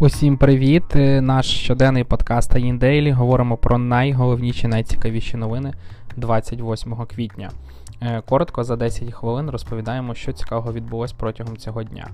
Усім привіт! Наш щоденний подкаст Дейлі. Говоримо про найголовніші, найцікавіші новини 28 квітня. Е, коротко за 10 хвилин розповідаємо, що цікавого відбулось протягом цього дня.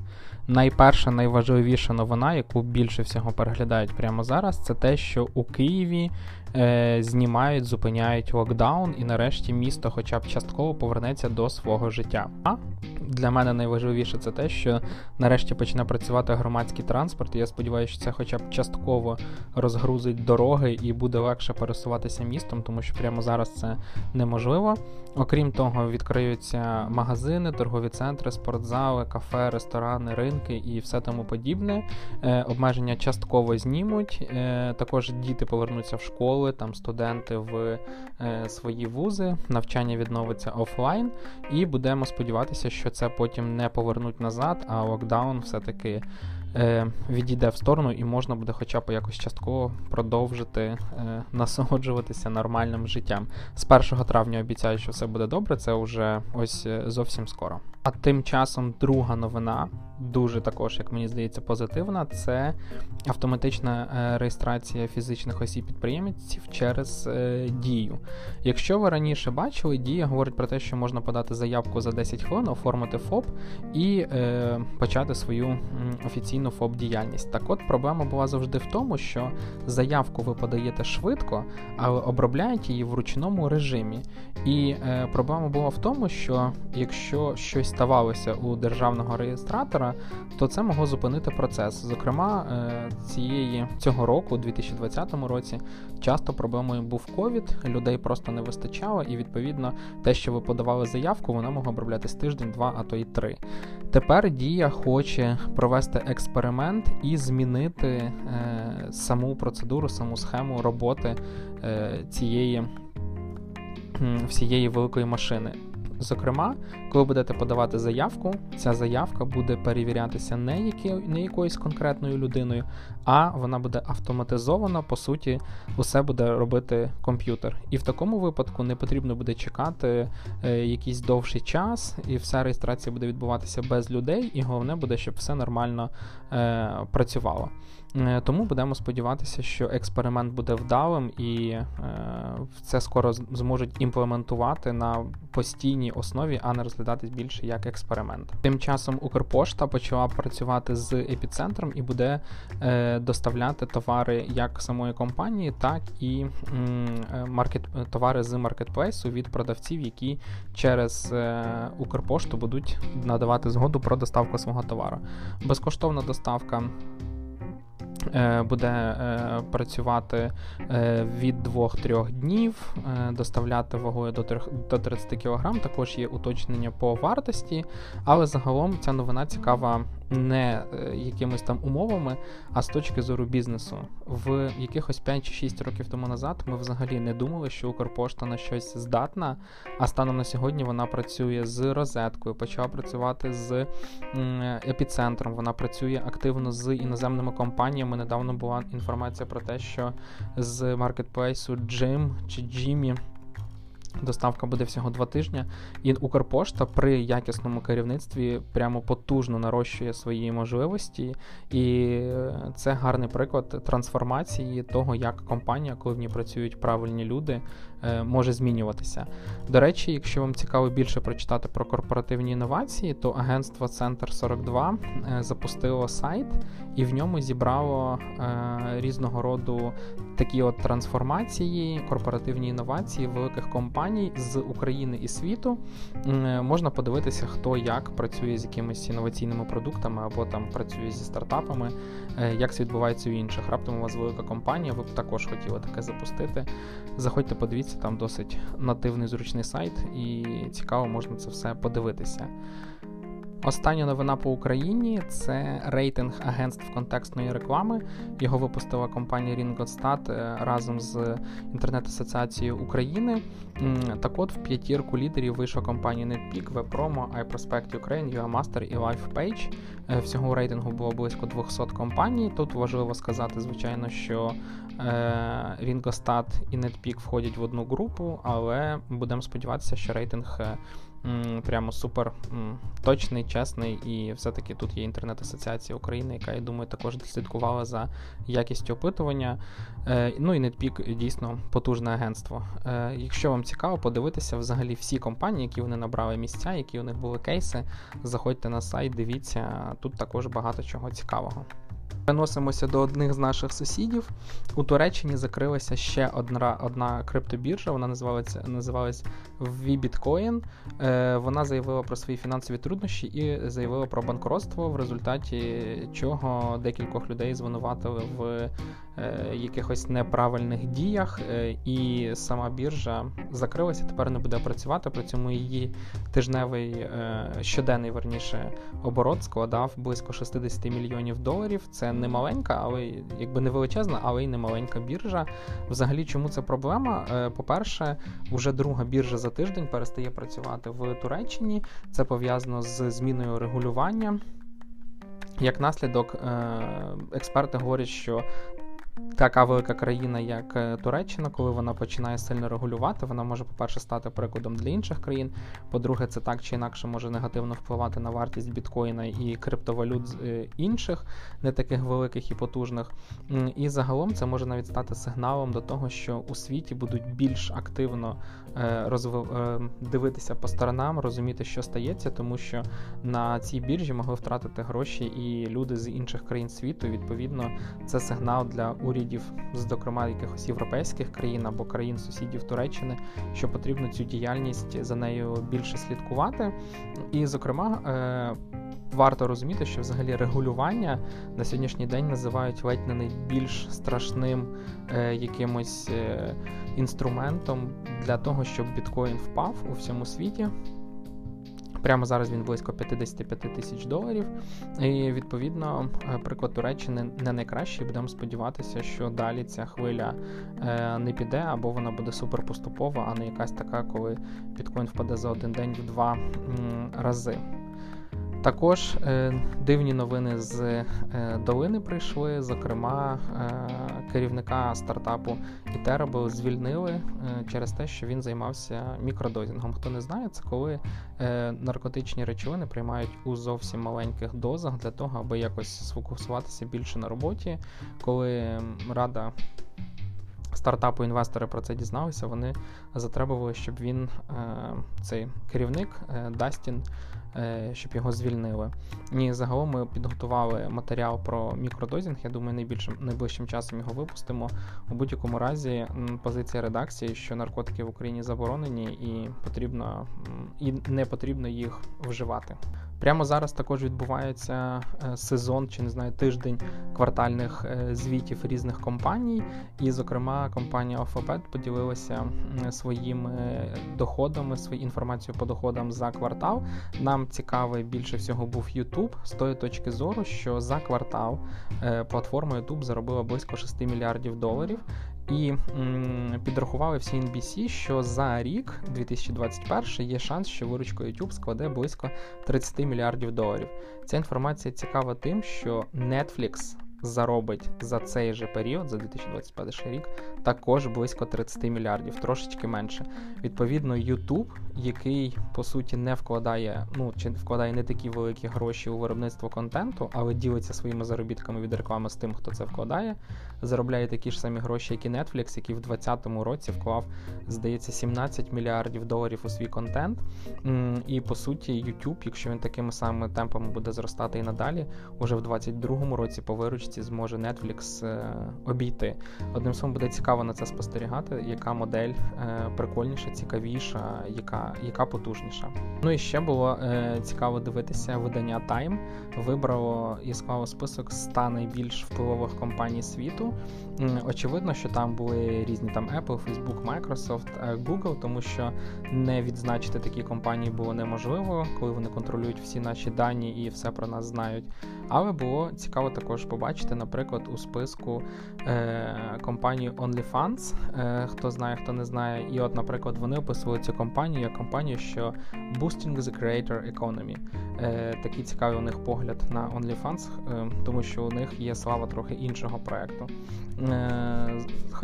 Найперша, найважливіша новина, яку більше всього переглядають прямо зараз, це те, що у Києві е, знімають, зупиняють локдаун, і нарешті місто, хоча б частково, повернеться до свого життя. А для мене найважливіше це те, що нарешті почне працювати громадський транспорт. і Я сподіваюся, що це хоча б частково розгрузить дороги і буде легше пересуватися містом, тому що прямо зараз це неможливо. Окрім того, відкриються магазини, торгові центри, спортзали, кафе, ресторани, ринки і все тому подібне. Е, обмеження частково знімуть. Е, також діти повернуться в школи, там студенти в е, свої вузи, навчання відновиться офлайн, і будемо сподіватися, що це потім не повернуть назад, а локдаун все-таки е, відійде в сторону і можна буде хоча б якось частково продовжити е, насолоджуватися нормальним життям. З 1 травня обіцяю, що все буде добре, це вже ось е, зовсім скоро. А тим часом друга новина, дуже також, як мені здається, позитивна, це автоматична е, реєстрація фізичних осіб підприємців через е, дію. Якщо ви раніше бачили, дія говорить про те, що можна подати заявку за 10 хвилин, оформити ФОП і е, почати свою офіційну ФОП діяльність. Так от проблема була завжди в тому, що заявку ви подаєте швидко, але обробляють її в ручному режимі. І е, проблема була в тому, що якщо щось ставалося у державного реєстратора, то це могло зупинити процес. Зокрема, е, цієї цього року, у 2020 році, часто проблемою був ковід, людей просто не вистачало, і відповідно те, що ви подавали заявку, вона могла оброблятись тиждень, два, а то й три. Тепер Дія хоче провести експеримент і змінити е, саму процедуру, саму схему роботи е, цієї всієї великої машини. Зокрема, коли будете подавати заявку, ця заявка буде перевірятися не які, не якоюсь конкретною людиною, а вона буде автоматизована, по суті, усе буде робити комп'ютер. І в такому випадку не потрібно буде чекати е, якийсь довший час, і вся реєстрація буде відбуватися без людей, і головне буде, щоб все нормально е, працювало. Е, тому будемо сподіватися, що експеримент буде вдалим і це скоро зможуть імплементувати на постійній основі, а не розглядатись більше як експеримент. Тим часом Укрпошта почала працювати з епіцентром і буде е, доставляти товари як самої компанії, так і маркет, товари з маркетплейсу від продавців, які через Укрпошту будуть надавати згоду про доставку свого товару. Безкоштовна доставка. Е, буде е, працювати е, від 2-3 днів, доставляти вагою до 30 кг. Також є уточнення по вартості, але загалом ця новина цікава не е, якимись там умовами, а з точки зору бізнесу. В якихось 5 чи 6 років тому назад ми взагалі не думали, що Укрпошта на щось здатна, а станом на сьогодні вона працює з розеткою, почала працювати з епіцентром. Вона працює активно з іноземними компаніями. Недавно була інформація про те, що з маркетплейсу Jim чи Jimmy Доставка буде всього два тижні, і Укрпошта при якісному керівництві прямо потужно нарощує свої можливості, і це гарний приклад трансформації того, як компанія, коли в ній працюють правильні люди, може змінюватися. До речі, якщо вам цікаво більше прочитати про корпоративні інновації, то агентство Центр 42 е, запустило сайт і в ньому зібрало е, різного роду такі от трансформації, корпоративні інновації великих компаній з України і світу. Можна подивитися, хто як працює з якимись інноваційними продуктами або там працює зі стартапами, е, як це відбувається у інших. Раптом у вас велика компанія, ви б також хотіли таке запустити. Заходьте, подивіться, там досить нативний зручний сайт, і цікаво можна це все подивитися. Остання новина по Україні це рейтинг агентств контекстної реклами. Його випустила компанія Ringostat е, разом з інтернет-асоціацією України. Так от в п'ятірку лідерів вийшла компанія NetPeak, WebPromo, iProspect Ukraine, UAMaster і LifePage. Е, всього рейтингу було близько 200 компаній. Тут важливо сказати, звичайно, що Ringostat і NetPeak входять в одну групу, але будемо сподіватися, що рейтинг прямо супер точний, чесний, і все-таки тут є інтернет-асоціація України, яка, я думаю, також слідкувала за якістю опитування. Е, ну і NetPeak дійсно потужне агентство. Е, якщо вам цікаво подивитися взагалі всі компанії, які вони набрали місця, які у них були кейси, заходьте на сайт, дивіться, тут також багато чого цікавого. Переносимося до одних з наших сусідів. У Туреччині закрилася ще одна одна криптобіржа, вона називалася називалась VBitcoin. Е, Вона заявила про свої фінансові труднощі і заявила про банкротство, в результаті чого декількох людей звинуватили в е, якихось неправильних діях. Е, і сама біржа закрилася, тепер не буде працювати. При цьому її тижневий е, щоденний верніше оборот складав близько 60 мільйонів доларів. Це не маленька, але якби не величезна, але й не маленька біржа. Взагалі, чому це проблема? Е, по-перше, вже друга біржа за тиждень перестає працювати в Туреччині. Це пов'язано з зміною регулювання. Як наслідок, е, експерти говорять, що така велика країна, як е, Туреччина, коли вона починає сильно регулювати, вона може, по-перше, стати прикладом для інших країн. По-друге, це так чи інакше може негативно впливати на вартість біткоїна і криптовалют з е, інших, не таких великих і потужних. І загалом це може навіть стати сигналом до того, що у світі будуть більш активно е, розв... дивитися по сторонам, розуміти, що стається, тому що на цій біржі могли втратити гроші і люди з інших країн світу. Відповідно, це сигнал для урядів, зокрема якихось європейських країн або країн сусідів Туреччини, що потрібно цю діяльність за нею більше слідкувати. І, зокрема, е, варто розуміти, що взагалі регулювання на сьогоднішній день називають ледь не найбільш страшним е, якимось е, інструментом для того, щоб біткоін впав у всьому світі. Прямо зараз він близько 55 тисяч доларів. І відповідно, е, приклад Туреччини не найкращий. Будемо сподіватися, що далі ця хвиля е, не піде, або вона буде суперпоступова, а не якась така, коли біткоін впаде за один день в два рази. Також е, дивні новини з е, долини прийшли. Зокрема, е, керівника стартапу Eterable звільнили через те, що він займався мікродозінгом. Хто не знає, це коли наркотичні речовини приймають у зовсім маленьких дозах для того, аби якось сфокусуватися більше на роботі, коли рада. Стартапу інвестори про це дізналися. Вони затребували, щоб він, е, цей керівник Дастін, Е, щоб його звільнили. І загалом ми підготували матеріал про мікродозінг. Я думаю, найбільшим найближчим часом його випустимо. У будь-якому разі позиція редакції, що наркотики в Україні заборонені, і потрібно і не потрібно їх вживати. Прямо зараз також відбувається е, сезон чи не знаю тиждень квартальних е, звітів різних компаній. І, зокрема, компанія Alphabet поділилася своїми доходами, своєю інформацією по доходам за квартал. Нам цікавий більше всього був YouTube з тої точки зору, що за квартал е, платформа YouTube заробила близько 6 мільярдів доларів. І м, підрахували всі NBC, що за рік, 2021, є шанс, що виручка YouTube складе близько 30 мільярдів доларів. Ця інформація цікава тим, що Netflix заробить за цей же період, за 2021 рік, також близько 30 мільярдів, трошечки менше. Відповідно, YouTube, який по суті не вкладає, ну чи вкладає не такі великі гроші у виробництво контенту, але ділиться своїми заробітками від реклами з тим, хто це вкладає, заробляє такі ж самі гроші, як і Netflix, який в 2020 році вклав, здається, 17 мільярдів доларів у свій контент. І по суті, YouTube, якщо він такими самими темпами буде зростати і надалі, уже в 2022 році по виручці зможе Netflix е, обійти. Одним словом, буде цікаво на це спостерігати, яка модель е, прикольніша, цікавіша, яка яка потужніша. Ну і ще було е, цікаво дивитися видання Time. Вибрало і склало список 100 найбільш впливових компаній світу. Очевидно, що там були різні там Apple, Facebook, Microsoft, Google, тому що не відзначити такі компанії було неможливо, коли вони контролюють всі наші дані і все про нас знають. Але було цікаво також побачити, наприклад, у списку е, компанії OnlyFans, е, хто знає, хто не знає. І, от, наприклад, вони описували цю компанію як компанію, що Boosting the Creator Economy. Е, Такий цікавий у них погляд на OnlyFans, е, тому що у них є слава трохи іншого проекту. Е,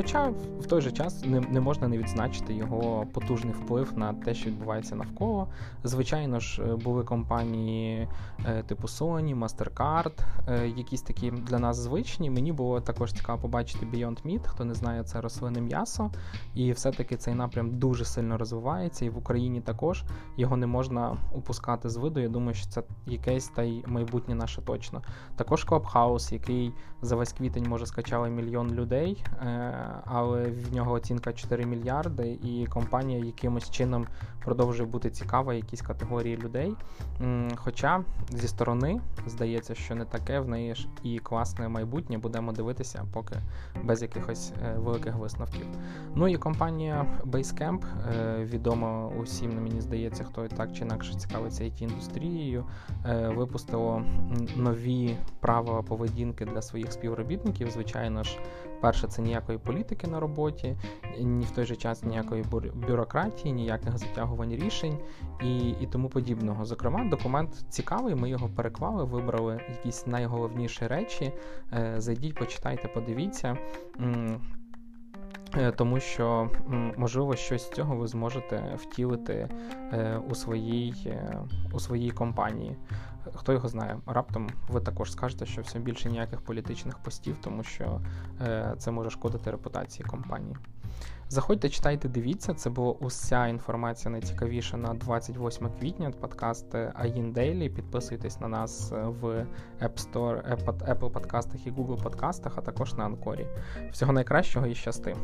Хоча в той же час не, не можна не відзначити його потужний вплив на те, що відбувається навколо. Звичайно ж, е, були компанії е, типу Sony, MasterCard, е, якісь такі для нас звичні. Мені було також цікаво побачити Beyond Meat, хто не знає, це рослинне м'ясо, і все-таки цей напрям дуже сильно розвивається, і в Україні також його не можна упускати з виду. Я думаю, що це якесь та й майбутнє наше точно. Також Clubhouse, який за весь квітень може скачали мільйон людей, але в нього оцінка 4 мільярди, і компанія якимось чином продовжує бути цікава якійсь категорії людей. Хоча зі сторони здається, що не таке в неї ж і класне майбутнє будемо дивитися, поки без якихось е, великих висновків. Ну і компанія Basecamp, е, відома усім, мені здається, хто так чи інакше цікавиться it індустрією, е, випустило нові правила поведінки для своїх співробітників. Звичайно ж, перше, це ніякої політики на роботі, ні в той же час ніякої бюрократії, ніяких затягувань рішень і, і тому подібного. Зокрема, документ цікавий. Ми його переклали, вибрали якісь найголовніші речі. Е, зайдіть, почитайте, подивіться. Е, тому що можливо щось з цього ви зможете втілити е, у своїй у своїй компанії. Хто його знає, раптом ви також скажете, що все більше ніяких політичних постів, тому що це може шкодити репутації компанії. Заходьте, читайте, дивіться. Це була уся інформація найцікавіша на 28 квітня. Подкаст Аїн Дейлі. Підписуйтесь на нас в App Store, Apple подкастах і Google подкастах, а також на Анкорі. Всього найкращого і щасти!